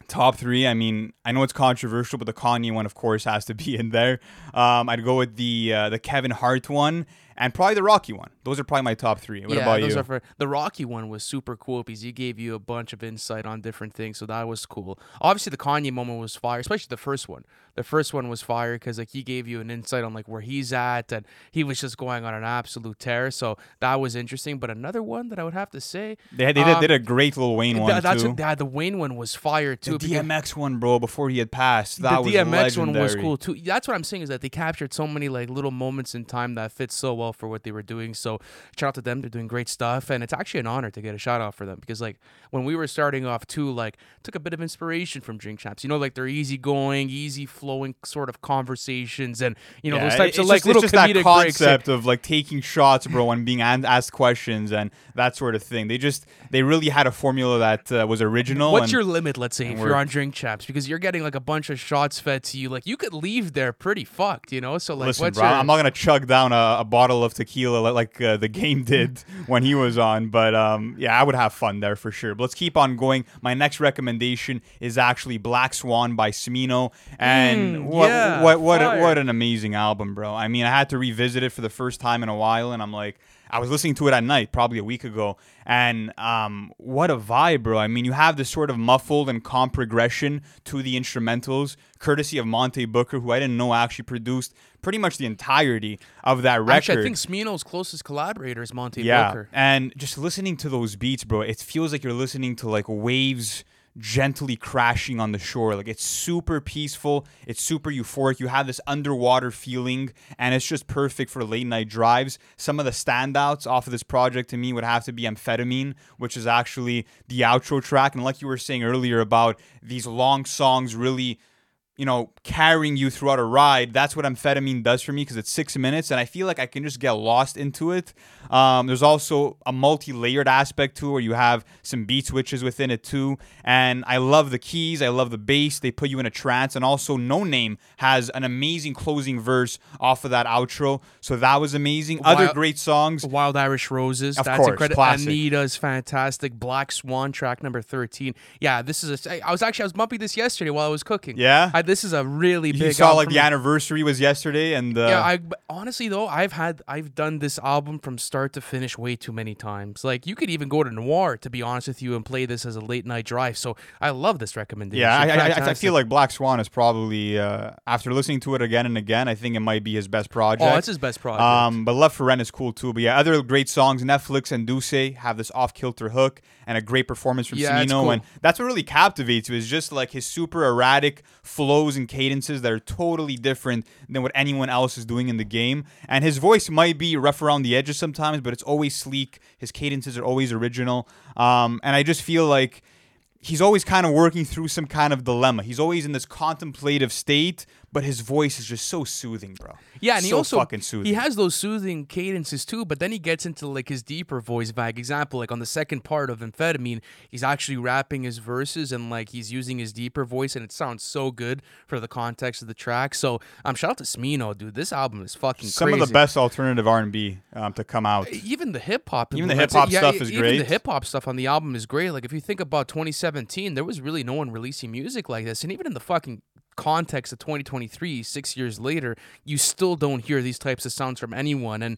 Top three. I mean, I know it's controversial, but the Kanye one, of course, has to be [laughs] in there. Um, I'd go with the uh, the Kevin Hart one and probably the Rocky one. Those are probably my top three. What yeah, about those you? are for the Rocky one was super cool because he gave you a bunch of insight on different things, so that was cool. Obviously, the Kanye moment was fire, especially the first one. The first one was fire because like he gave you an insight on like where he's at, and he was just going on an absolute tear. So that was interesting. But another one that I would have to say, they they did, um, did a great Lil Wayne one that's too. what, yeah, the Wayne one was fire too. the DMX one, bro, before he had passed. That was the DMX one was cool too. That's what I'm saying is that they captured so many like little moments in time that fit so well for what they were doing. So shout out to them. They're doing great stuff, and it's actually an honor to get a shout out for them because like when we were starting off too, like took a bit of inspiration from Drink Champs. You know, like they're easygoing, easy flowing sort of conversations, and you know Yeah, those types of like just, little just comedic that breaks. concept of like taking shots, bro, and being asked questions and that sort of thing. They just they really had a formula that uh, was original. What's and your limit, let's say, if you're on Drink Champs? Because you're getting like a bunch of shots fed to you. Like you could leave there pretty fucked, you know? So like Listen, what's bro, your I'm not gonna chug down a, a bottle of tequila like uh, the game [laughs] did when he was on, but um, yeah, I would have fun there for sure. But let's keep on going. My next recommendation is actually Black Swan by Smino, and Mm, what yeah, what what fire. what an amazing album, bro. I mean, I had to revisit it for the first time in a while, and I'm like. I was listening to it at night, probably a week ago, and um, what a vibe, bro! I mean, you have this sort of muffled and calm progression to the instrumentals, courtesy of Monte Booker, who I didn't know actually produced pretty much the entirety of that record. Actually, I think Smino's closest collaborator is Monte yeah, Booker. and just listening to those beats, bro, it feels like you're listening to like waves gently crashing on the shore. Like it's super peaceful, it's super euphoric. You have this underwater feeling, and it's just perfect for late night drives. Some of the standouts off of this project to me would have to be Amphetamine, which is actually the outro track. And like you were saying earlier about these long songs really you know, carrying you throughout a ride. That's what amphetamine does for me because it's six minutes and I feel like I can just get lost into it. Um, there's also a multi layered aspect to it where you have some beat switches within it too. And I love the keys, I love the bass. They put you in a trance. And also, Noname has an amazing closing verse off of that outro. So that was amazing. Other Wild- great songs. Wild Irish Roses. Of that's course, incredible. classic. Anita's fantastic. Black Swan track number thirteen. Yeah, this is a. I was actually I was bumping this yesterday while I was cooking. Yeah? I, this is a really big. You saw like the anniversary was yesterday, and uh, Yeah, I honestly though I've had I've done this album from start to finish way too many times. Like you could even go to Noir to be honest with you and play this as a late night drive. So I love this recommendation. Yeah, I, I, I, feel like Black Swan is probably uh, after listening to it again and again, I think it might be his best project. oh, it's his best project. Um, but Love for Rent is cool too. But yeah, other great songs. Netflix and Dusse have this off-kilter hook and a great performance from Yeah, Smino, cool. and that's what really captivates you. Is just like his super erratic flows and cadences that are totally different than what anyone else is doing in the game. And his voice might be rough around the edges sometimes, but it's always sleek. His cadences are always original. Um, and I just feel like he's always kind of working through some kind of dilemma. He's always in this contemplative state, but his voice is just so soothing, bro. Yeah, and he also fucking soothing. he has those soothing cadences too, but then he gets into like his deeper voice bag. Example, like on the second part of Amphetamine, he's actually rapping his verses and like he's using his deeper voice, and it sounds so good for the context of the track. So, um, shout out to Smino, dude. This album is fucking some crazy. of the best alternative R and B um, to come out. even the hip hop, Even the hip-hop yeah, stuff is even great. Even the hip hop stuff on the album is great. Like if you think about 2017, there was really no one releasing music like this, and even in the fucking context of 2023, six years later, you still don't hear these types of sounds from anyone, and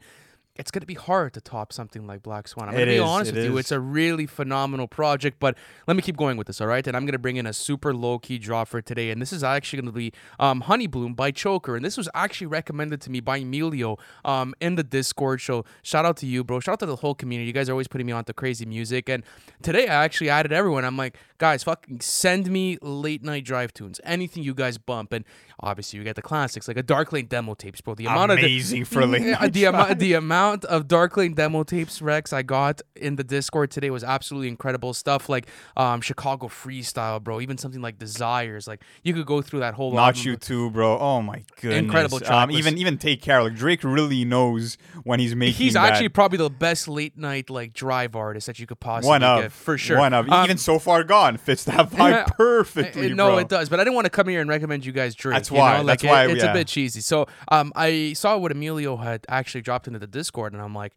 it's gonna be hard to top something like Black Swan. I'm gonna be is, honest it with you, it's a really phenomenal project. But let me keep going with this, all right? And I'm gonna bring in a super low key draw for today, and this is actually gonna be um, Honey Bloom by Choker, and this was actually recommended to me by Emilio um, in the Discord. So shout out to you, bro. Shout out to the whole community. You guys are always putting me on to crazy music, and today I actually added everyone. I'm like, guys, fucking send me late night drive tunes, anything you guys bump, and obviously you get the classics like a Dark Lane demo tapes, bro. The amount Amazing of for [laughs] late night the amount the amount of Dark Lane demo tapes Rex I got in the Discord today was absolutely incredible stuff like um Chicago freestyle, bro. Even something like Desires, like you could go through that whole Not album. you too, bro. Oh my goodness. Incredible track Um, even even take care. Like Drake really knows when he's making. He's that. actually probably the best late night like drive artist that you could possibly one of get for sure. One of Um, even so far gone fits that vibe perfectly, no, bro. it does, but I didn't want to come here and recommend you guys Drake. That's you why- know? that's Like, why, it's yeah. a bit cheesy. So, um, I saw what Emilio had actually dropped into the Discord, and I'm like,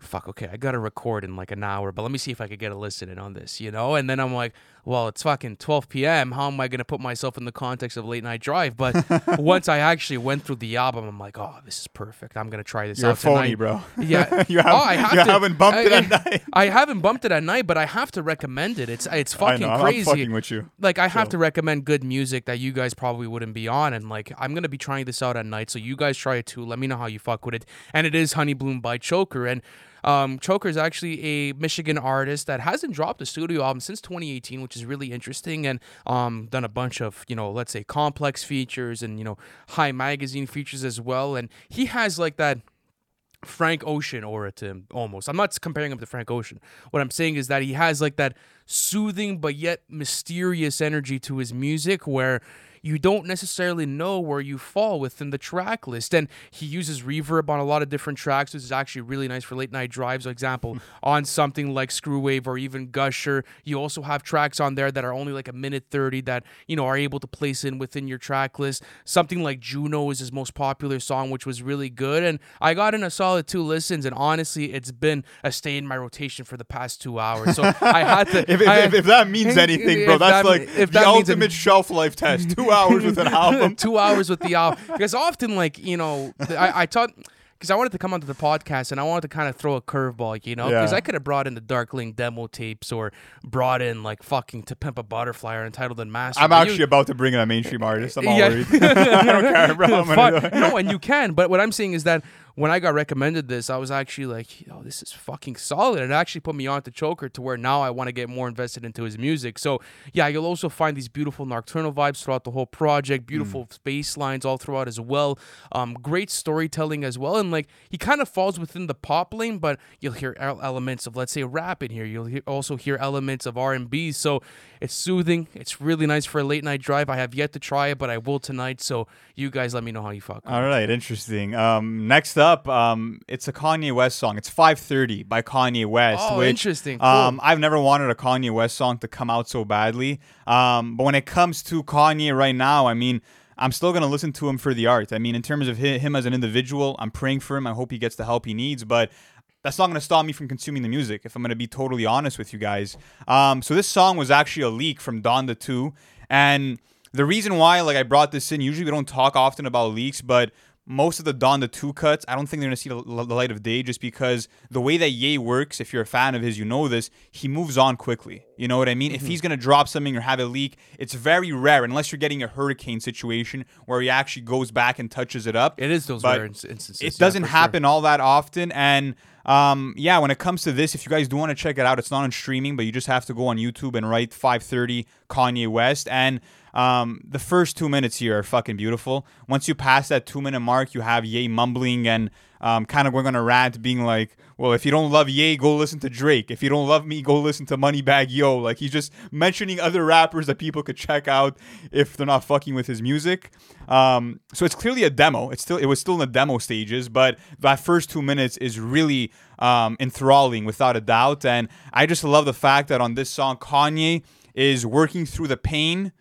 "Fuck, okay, I gotta record in like an hour, but let me see if I could get a listen in on this," you know. And then I'm like, "Well, it's fucking 12 p.m. How am I gonna put myself in the context of late night drive?" But [laughs] once I actually went through the album, I'm like, "Oh, this is perfect. I'm gonna try this You're out phony, tonight." bro. [laughs] Yeah. [laughs] you, have, Oh, I have you to- haven't bumped it I- at night. I haven't bumped it at night, but I have to recommend it. It's it's I fucking know. I'm crazy fucking with you. like I have to recommend good music that you guys probably wouldn't be on and like I'm gonna be trying this out at night so you guys try it too let me know how you fuck with it and it is Honey Bloom by Choker and um, Choker is actually a Michigan artist that hasn't dropped a studio album since 2018 which is really interesting and um, done a bunch of you know let's say complex features and you know high magazine features as well and he has like that Frank Ocean aura to him almost. I'm not comparing him to Frank Ocean. What I'm saying is that he has like that soothing but yet mysterious energy to his music where you don't necessarily know where you fall within the track list. And he uses reverb on a lot of different tracks, which is actually really nice for late night drives. For example, hmm. on something like Screwwave or even Gusher, you also have tracks on there that are only like a minute 30 that, you know, are able to place in within your track list. Something like Juno is his most popular song, which was really good. And I got in a solid two listens, and honestly, it's been a stay in my rotation for the past two hours. So I had to. [laughs] If, if, I- if, that means [laughs] anything, bro, that's that- like the ultimate shelf life test. [laughs] Two hours with an [laughs] album. two hours with the album because often like you know I, I taught because I wanted to come onto the podcast and I wanted to kind of throw a curveball, you know, because Yeah. I could have brought in the Dark Lane demo tapes or brought in like fucking To Pimp a Butterfly or Untitled Unmastered. I'm but you- actually about to bring in a mainstream artist. I'm [laughs] all Yeah. worried. [laughs] I don't care, bro. I'm gonna do it. no, and you can. But what I'm saying is that when I got recommended this, I was actually like, oh, this is fucking solid. It actually put me on to Choker to where now I want to get more invested into his music. So yeah, you'll also find these beautiful nocturnal vibes throughout the whole project, beautiful Mm. bass lines all throughout as well. Um, great storytelling as well. And like he kind of falls within the pop lane, but you'll hear elements of let's say rap in here. You'll hear, also hear elements of R and B. So it's soothing. It's really nice for a late night drive. I have yet to try it, but I will tonight. So you guys let me know how you fuck. All right, interesting. Um, next up, um, it's a Kanye West song. It's 5:30 by Kanye West. Oh, which, interesting. Cool. Um, I've never wanted a Kanye West song to come out so badly. Um, but when it comes to Kanye right now, I mean, I'm still gonna listen to him for the art. I mean, in terms of hi- him as an individual, I'm praying for him. I hope he gets the help he needs, but. That's not going to stop me from consuming the music, if I'm going to be totally honest with you guys. Um, so this song was actually a leak from Donda 2, and the reason why, like, I brought this in. Usually, we don't talk often about leaks, but most of the Donda 2 cuts, I don't think they're going to see the, the light of day just because the way that Ye works, if you're a fan of his, you know this, he moves on quickly. You know what I mean? If he's going to drop something or have a leak, it's very rare, unless you're getting a hurricane situation where he actually goes back and touches it up. It is those but rare ins- instances. It yeah, doesn't for sure. happen all that often. And um, yeah, when it comes to this, if you guys do want to check it out, it's not on streaming, but you just have to go on YouTube and write 530 Kanye West. And um, the first two minutes here are fucking beautiful. Once you pass that two minute mark, you have Ye mumbling and um, kind of going on a rant, being like, well, if you don't love Ye, go listen to Drake. If you don't love me, go listen to Moneybagg Yo. Like he's just mentioning other rappers that people could check out if they're not fucking with his music. Um, so it's clearly a demo. It's still it was still in the demo stages, but that first two minutes is really um, enthralling without a doubt. And I just love the fact that on this song, Kanye is working through the pain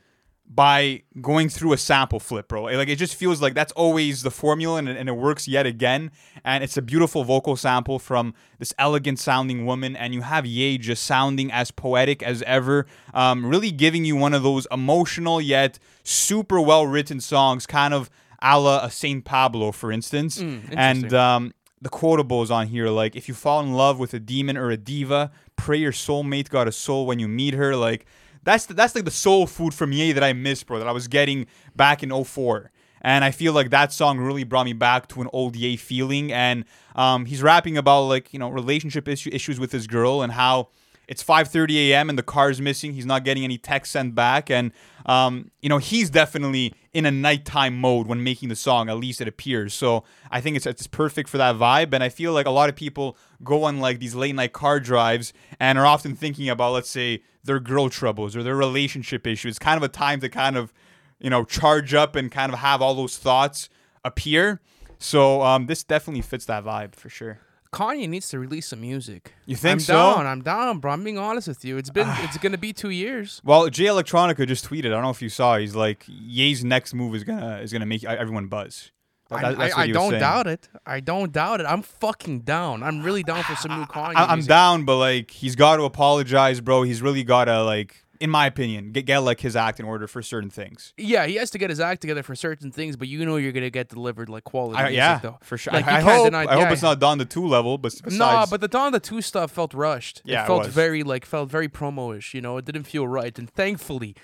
by going through a sample flip, bro. Like it just feels like that's always the formula, and, and it works yet again. And it's a beautiful vocal sample from this elegant sounding woman, and you have Ye just sounding as poetic as ever, um, really giving you one of those emotional yet super well written songs, kind of a la a Saint Pablo, for instance. and um, the quotables on here, like if you fall in love with a demon or a diva, pray your soulmate got a soul when you meet her, like. That's the, that's like the soul food from Ye that I miss, bro. That I was getting back in 04. and I feel like that song really brought me back to an old Ye feeling. And um, he's rapping about like you know relationship issue, issues with his girl and how it's 5:30 a.m. and the car's missing. He's not getting any text sent back, and um, you know he's definitely in a nighttime mode when making the song. At least it appears. So I think it's it's perfect for that vibe, and I feel like a lot of people go on like these late night car drives and are often thinking about, let's say, their girl troubles or their relationship issues. It's kind of a time to kind of you know charge up and kind of have all those thoughts appear. So um, this definitely fits that vibe for sure. Kanye needs to release some music. You think I'm so? down. I'm down, bro. I'm being honest with you. It's been [sighs] it's gonna be two years. Well, Jay Electronica just tweeted. I don't know if you saw. He's like, Ye's next move is gonna is gonna make everyone buzz. That- I, I, I don't saying. doubt it. I don't doubt it. I'm fucking down. I'm really down for some new [sighs] Kanye. I, I'm music. down, but like he's got to apologize, bro. He's really got to like, in my opinion, get get like his act in order for certain things. Yeah, he has to get his act together for certain things, but you know you're gonna get delivered like quality I, music yeah, though. for sure. Like, I, I hope. deny- I hope it's not Donda two level, but besides, No, but the Donda Two stuff felt rushed. Yeah, it it felt was. very like felt very promo-ish. You know, it didn't feel right. And thankfully,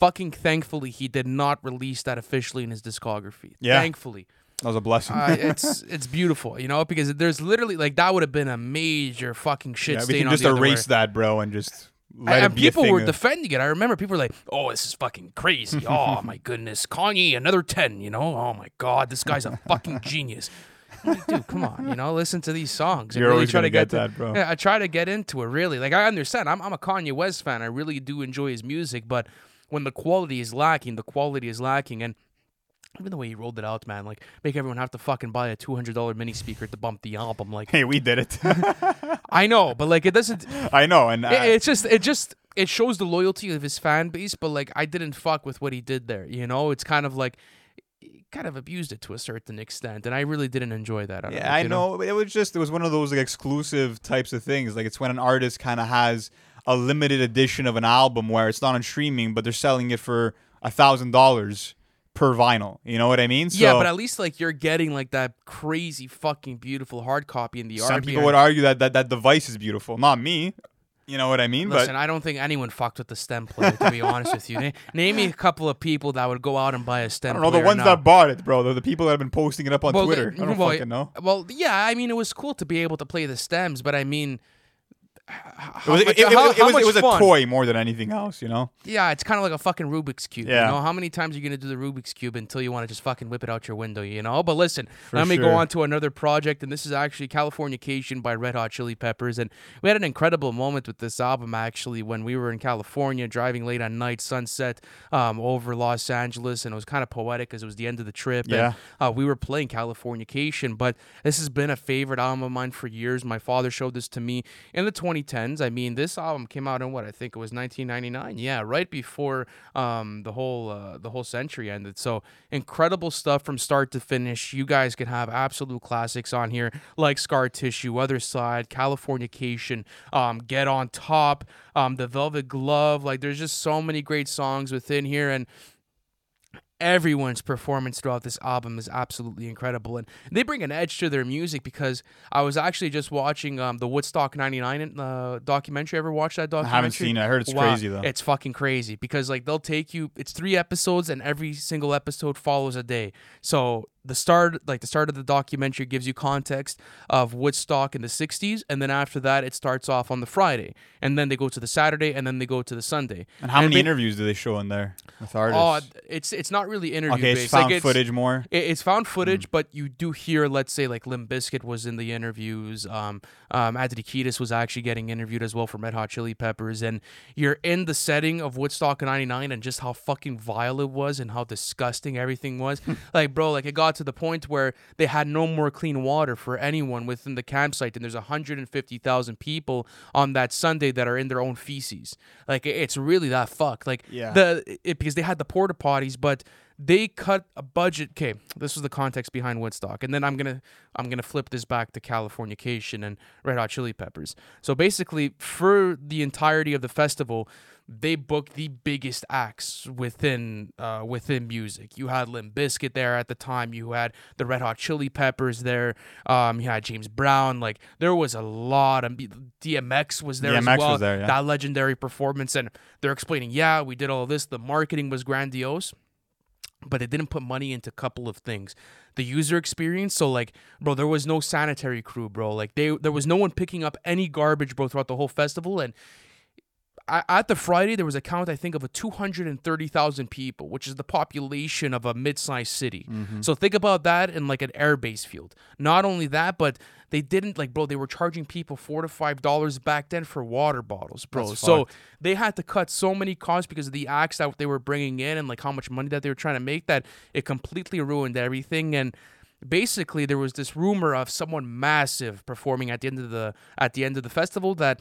fucking thankfully, he did not release that officially in his discography. Yeah. Thankfully, that was a blessing. uh, [laughs] it's it's beautiful. You know, because there's literally like that would have been a major fucking shit yeah, we stain can on just the underwear. erase that, bro, and just and it be a people were defending it. I remember people were like, "Oh, this is fucking crazy. [laughs] Oh my goodness, Kanye, another ten. You know, oh my god, this guy's a [laughs] fucking genius." Like, Dude, come on, you know, listen to these songs. You're really try to get, get to- that, bro. Yeah, I try to get into it. Really, like I understand. I'm I'm a Kanye West fan. I really do enjoy his music, but when the quality is lacking, the quality is lacking, and even the way he rolled it out, man, like make everyone have to fucking buy a two hundred dollar mini speaker to bump the album. Like Hey, we did it. [laughs] I know, but like it doesn't. [laughs] I know, and It, uh, I- it's just it just it shows the loyalty of his fan base, but like I didn't fuck with what he did there. You know, it's kind of like he kind of abused it to a certain extent, and I really didn't enjoy that. of Yeah, it, I you know. It was just it was one of those like exclusive types of things. Like it's when an artist kind of has a limited edition of an album where it's not on streaming, but they're selling it for a thousand dollars per vinyl. You know what I mean? Yeah, but at least like you're getting like that crazy fucking beautiful hard copy in the some art. people behind would argue that, that that device is beautiful. Not me. You know what I mean? Listen, but I don't think anyone fucked with the stem player. To be honest with you, [laughs] Na- name me a couple of people that would go out and buy a stem. I don't know the ones that bought it, bro. They're the people that have been posting it up on Well, Twitter. I don't well, fucking know. Well, yeah, I mean, it was cool to be able to play the stems, but I mean, It was, much- it, it- how- it how was, it was a toy more than anything else, you know? Yeah, it's kind of like a fucking Rubik's cube. Yeah. You know, how many times are you gonna do the Rubik's cube until you want to just fucking whip it out your window? You know. But listen, For let me go on to another project, and this is actually Californication by Red Hot Chili Peppers, and we had an incredible moment with this album actually when we were in California driving late at night, sunset um, over Los Angeles, and it was kind of poetic because it was the end of the trip. Yeah. And, uh, we were playing Californication, but this has been a favorite album of mine for years. My father showed this to me in the 2010s. I mean, this album came out in what I think it was 1999. Yeah, right before um, the whole uh, the whole century ended. So incredible stuff from start to finish. You guys can have absolute classics on here like Scar Tissue, Other Side, Californication, um, Get on Top, um, The Velvet Glove. Like, there's just so many great songs within here, and everyone's performance throughout this album is absolutely incredible and they bring an edge to their music because i was actually just watching um, the woodstock 99 uh, documentary ever watched that documentary I haven't seen it. I heard it's Wow, crazy, though. it's fucking crazy because like they'll take you it's three episodes and every single episode follows a day so the start like the start of the documentary gives you context of woodstock in the 60s and then after that it starts off on the friday and then they go to the saturday and then they go to the sunday and how many ba- interviews do they show in there with artists? Oh, it's it's not really interview okay, it's found like, it's, footage more. it- It's found Mm. footage, but you do hear, let's say, like Limp Bizkit was in the interviews. Um, um, Anthony Kiedis was actually getting interviewed as well for Red Hot Chili Peppers, and you're in the setting of Woodstock '99 and just how fucking vile it was and how disgusting everything was. [laughs] like, bro, like it got to the point where they had no more clean water for anyone within the campsite, and there's 150,000 people on that Sunday that are in their own feces. Like, it's really that fucked. Like, Yeah. the it, because they had the porta potties, but they cut a budget. Okay, this was the context behind Woodstock, and then I'm gonna I'm gonna flip this back to Californication and Red Hot Chili Peppers. So basically, for the entirety of the festival, they booked the biggest acts within uh, within music. You had Limp Bizkit there at the time. You had the Red Hot Chili Peppers there. Um, you had James Brown. Like there was a lot of DMX was there as well. was there, yeah. That legendary performance, and they're explaining, yeah, we did all this. The marketing was grandiose but it didn't put money into a couple of things. The user experience so like bro there was no sanitary crew bro. Like they there was no one picking up any garbage bro throughout the whole festival and at the Friday there was a count I think of a 230,000 people, which is the population of a mid-sized city. Mm-hmm. So think about that in like an airbase field. Not only that, but they didn't like bro, they were charging people 4 to 5 dollars back then for water bottles, bro. That's so fucked. they had to cut so many costs because of the acts that they were bringing in and like how much money that they were trying to make that it completely ruined everything and basically there was this rumor of someone massive performing at the end of the at the end of the festival that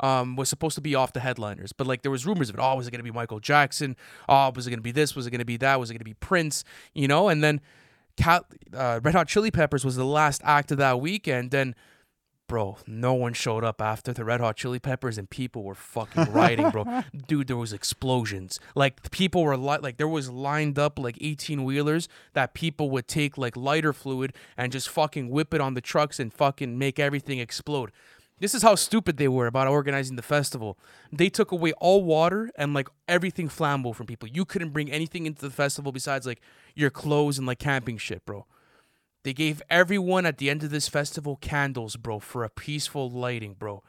um, was supposed to be off the headliners, but like there was rumors of it. Oh, was it gonna be Michael Jackson? Oh, was it gonna be this? Was it gonna be that? Was it gonna be Prince? You know, and then Cat, uh, Red Hot Chili Peppers was the last act of that weekend. Then, bro, no one showed up after the Red Hot Chili Peppers, and people were fucking rioting, bro. [laughs] Dude, there was explosions. Like people were li- like there was lined up like eighteen wheelers that people would take like lighter fluid and just fucking whip it on the trucks and fucking make everything explode. This is how stupid they were about organizing the festival. They took away all water and like everything flammable from people. You couldn't bring anything into the festival besides like your clothes and like camping shit, bro. They gave everyone at the end of this festival candles, bro, for a peaceful lighting, bro.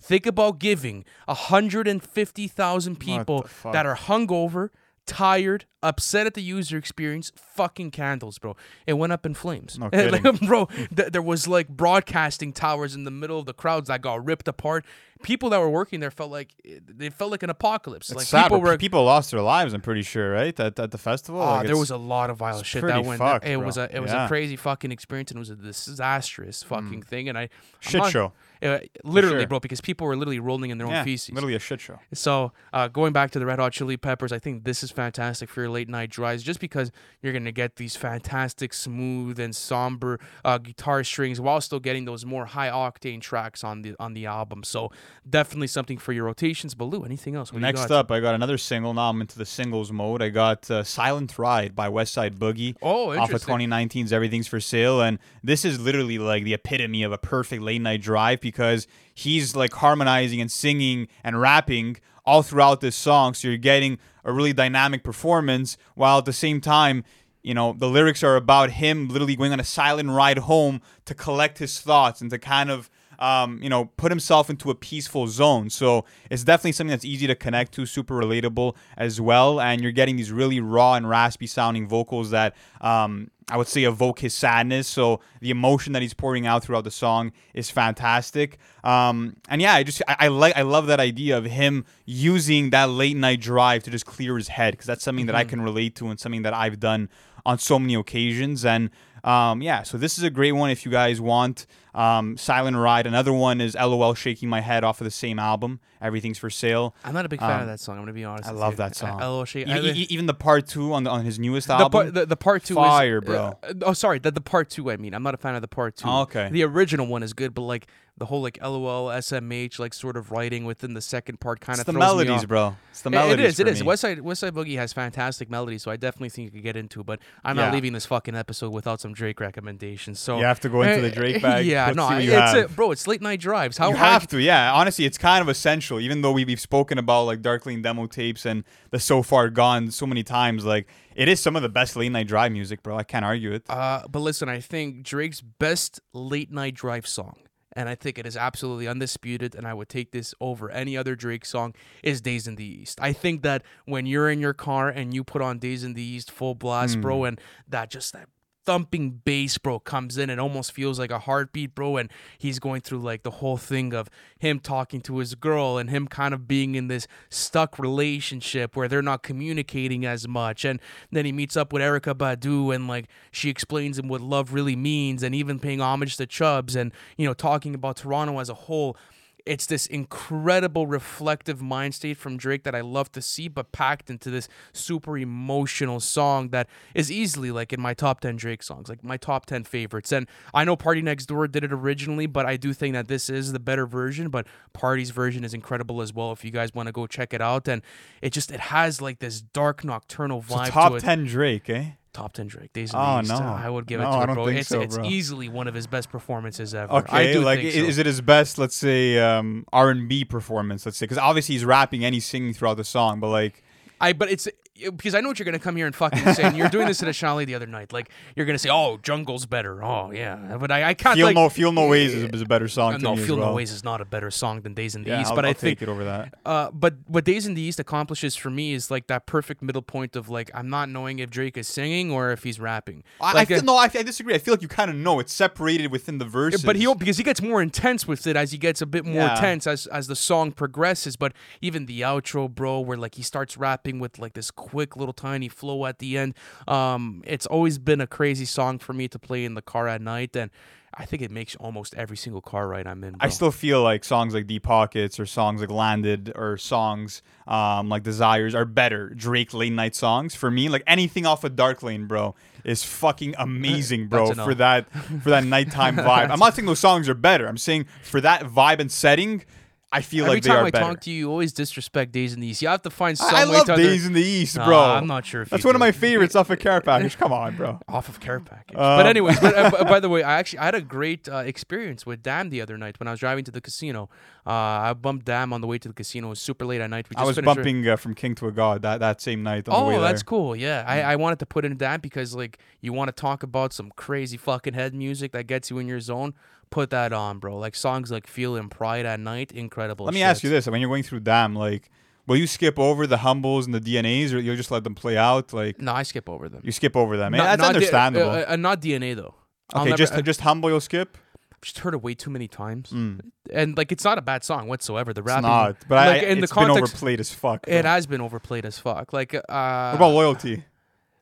Think about giving 150,000 people that are hungover, tired, upset at the user experience, fucking candles, bro. It went up in flames. No [laughs] Like, [laughs] bro, th- there was like broadcasting towers in the middle of the crowds that got ripped apart. People that were working there felt like they felt like an apocalypse. It's like sad, people were people lost their lives. I'm pretty sure, right? At, at the festival. Ah, Like, there was a lot of violent shit that went. fucked, it bro. was a it was Yeah. a crazy fucking experience and it was a disastrous fucking thing. And I shit not- show. Uh, literally, sure. bro, because people were literally rolling in their own feces. literally a shit show. So uh, going back to the Red Hot Chili Peppers, I think this is fantastic for your late night drives, just because you're gonna get these fantastic, smooth and somber uh, guitar strings while still getting those more high octane tracks on the on the album. So definitely something for your rotations. But Lou, anything else? What Next up, I got another single. Now I'm into the singles mode. I got uh, "Silent Ride" by Westside Boogie. Oh, off of 2019's Everything's for Sale. And this is literally like the epitome of a perfect late night drive because he's like harmonizing and singing and rapping all throughout this song. So you're getting a really dynamic performance while at the same time, you know, the lyrics are about him literally going on a silent ride home to collect his thoughts and to kind of um, you know, put himself into a peaceful zone. So it's definitely something that's easy to connect to, super relatable as well. And you're getting these really raw and raspy sounding vocals that um, I would say evoke his sadness. So the emotion that he's pouring out throughout the song is fantastic. Um, and yeah, I just I, I like I love that idea of him using that late night drive to just clear his head because that's something that I can relate to and something that I've done on so many occasions. And um, yeah, so this is a great one if you guys want. Um, Silent Ride. Another one is LOL Shaking My Head off of the same album. Everything's for sale. I'm not a big fan Um, of that song. I'm gonna be honest. I love you. that song. I, LOL Shake- E- I- e- even the part two on the, on his newest the, album. part, the, the part two Fire, is, bro. uh, oh, sorry, the, the part two. I mean, I'm not a fan of the part two. Oh, okay. The original one is good, but like the whole like LOL SMH like sort of writing within the second part kind of the throws me melodies, bro. It's the It- melodies. it is. It is. me. West Side Westside Boogie has fantastic melodies, so I definitely think you could get into. It. But I'm Yeah. not leaving this fucking episode without some Drake recommendations. So You have to go into the Drake [laughs] bag. Yeah, Let's no, see what you it's have. it, bro. It's late night drives. How you have to, yeah. Honestly, it's kind of essential. Even though we, we've spoken about like Dark Lane demo tapes and the So Far Gone so many times, like it is some of the best late night drive music, bro. I can't argue it. Uh, but listen, I think Drake's best late night drive song, and I think it is absolutely undisputed, and I would take this over any other Drake song, is Days in the East. I think that when you're in your car and you put on Days in the East full blast, bro, and that just that thumping bass, bro, comes in and almost feels like a heartbeat, bro. And he's going through like the whole thing of him talking to his girl and him kind of being in this stuck relationship where they're not communicating as much. And then he meets up with Erykah Badu and like she explains him what love really means and even paying homage to Chubbs and, you know, talking about Toronto as a whole it's this incredible reflective mind state from Drake that I love to see, but packed into this super emotional song that is easily like in my top 10 Drake songs, like my top 10 favorites. And I know PartyNextDoor did it originally, but I do think that this is the better version. But Party's version is incredible as well if you guys want to go check it out. And it just, it has like this dark nocturnal So vibe top to it. ten Drake, eh? Top 10 Drake. Days in Oh, the East. no. I would give No, it to I it, don't bro. think It's, so, it's easily one of his best performances ever. I Okay, do like think so. is it his best? Let's say um, R and B performance. Let's say because obviously he's rapping and he's singing throughout the song, but like I but it's because I know what you're gonna come here and fucking say. And you're doing this at a chalet the other night. Like you're gonna say, "Oh, jungle's better." Oh yeah, but I, I can't Feel like. no, feel no ways is, is a better song. uh, no, Feel well. No Ways is not a better song than Days in the Yeah, East, I'll, but I I'll think take it over that. uh, but what Days in the East accomplishes for me is like that perfect middle point of like I'm not knowing if Drake is singing or if he's rapping. I, I feel, uh, no, I, I disagree. I feel like you kind of know it's separated within the verses. but he because he gets more intense with it as he gets a bit more Yeah. tense as as the song progresses. But even the outro, bro, where like he starts rapping with like this quick little tiny flow at the end, um, it's always been a crazy song for me to play in the car at night, and I think it makes almost every single car ride I'm in. I still feel like songs like Deep Pockets or songs like Landed or songs um, like Desires are better Drake late night songs for me. Like anything off of Dark Lane, bro, is fucking [laughs] amazing, bro, That's a no. for that for that nighttime vibe. I'm not saying those songs are better. I'm saying for that vibe and setting, I feel Every like they time I better. talk to you, you always disrespect Days in the East. You have to find some I, I way love to under- Days in the East, Nah, bro. I'm not sure if That's one of my favorites off of Care Package. Come on, bro. [laughs] off of care package. Um, but anyways, but, uh, [laughs] by the way, I actually I had a great uh, experience with DAMN the other night when I was driving to the casino. Uh, I bumped DAMN on the way to the casino. It was super late at night. We just I was bumping uh, from King to a God that, that same night on the way Oh, that's cool. Yeah, I, I wanted to put in DAMN because like you want to talk about some crazy fucking head music that gets you in your zone. Put that on, bro. Like songs like "Feel" and "Pride" at night, incredible. Let me shit. ask you this: When you're going through DAMN, like, will you skip over the humbles and the DNAs, or you'll just let them play out? Like, No, I skip over them. you skip over them. Not- That's not D- understandable. uh, uh, not DNA though. Okay, never- just I- just humble, you'll skip. I've just heard it way too many times, Mm, and like it's not a bad song whatsoever. The rapping, not, but like I, in the it's been context, overplayed as fuck. it has been overplayed as fuck. Like, uh, what about loyalty?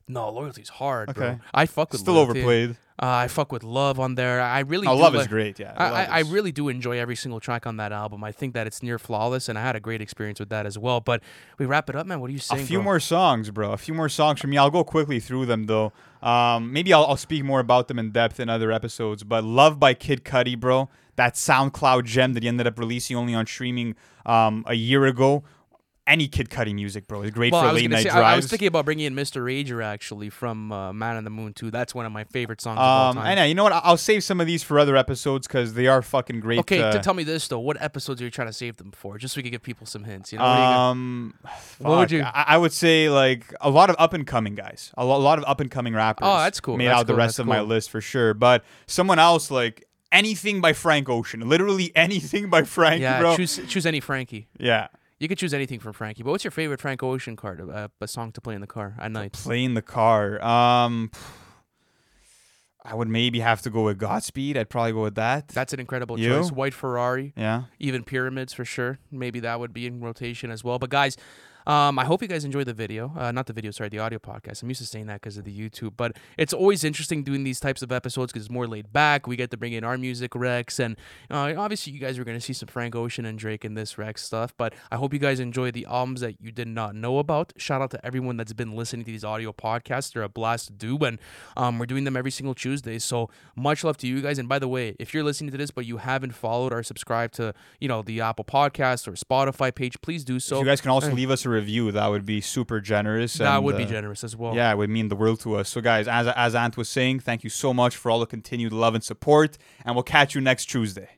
no, loyalty's hard, bro. I fuck with Still Loyalty. overplayed. Uh, I fuck with love on there. I really. Oh, do love li- is great. Yeah, I, I, I really do enjoy every single track on that album. I think that it's near flawless, and I had a great experience with that as well. But we wrap it up, man. What are you saying? a few bro? more songs, bro. A few more songs from me. I'll go quickly through them though. Um, maybe I'll, I'll speak more about them in depth in other episodes. But "Love" by Kid Cudi, bro. That SoundCloud gem that he ended up releasing only on streaming um, a year ago. Any Kid Cudi music, bro, is great Well, for I late night say, drives. I, I was thinking about bringing in Mr. Rager actually from uh, Man on the Moon too. That's one of my favorite songs of all Um, time. and yeah, you know what? I- I'll save some of these for other episodes because they are fucking great. okay, to tell me this though, what episodes are you trying to save them for? Just so we can give people some hints. You know, what are you gonna- um, What would you- I, I would say like a lot of up and coming guys, a, lo- a lot of up and coming rappers. Oh, that's cool, Made that's out the rest that's of my list for sure. But someone else like anything by Frank Ocean, literally [laughs] anything by Frank, yeah, bro. choose choose any Frankie. yeah, You could choose anything from Frankie. But what's your favorite Frank Ocean card? Uh, a song to play in the car at night. play in the car. Um, I would maybe have to go with Godspeed. I'd probably go with that. That's an incredible You? choice. White Ferrari, yeah. even Pyramids for sure. Maybe that would be in rotation as well. But guys, um, I hope you guys enjoyed the video. Uh, not the video, sorry, the audio podcast. I'm used to saying that because of the YouTube. But it's always interesting doing these types of episodes because it's more laid back. We get to bring in our music Rex, and uh, obviously you guys are going to see some Frank Ocean and Drake in this Rex stuff. But I hope you guys enjoy the albums that you did not know about. Shout out to everyone that's been listening to these audio podcasts. They're a blast to do, and um, we're doing them every single Tuesday. So much love to you guys. And by the way, if you're listening to this but you haven't followed or subscribed to you know the Apple Podcast or Spotify page, please do so. if you guys can also leave us a review, that would be super generous. that and, would be uh, generous as well. Yeah, it would mean the world to us. So, guys, as as Ant was saying, thank you so much for all the continued love and support, and we'll catch you next Tuesday.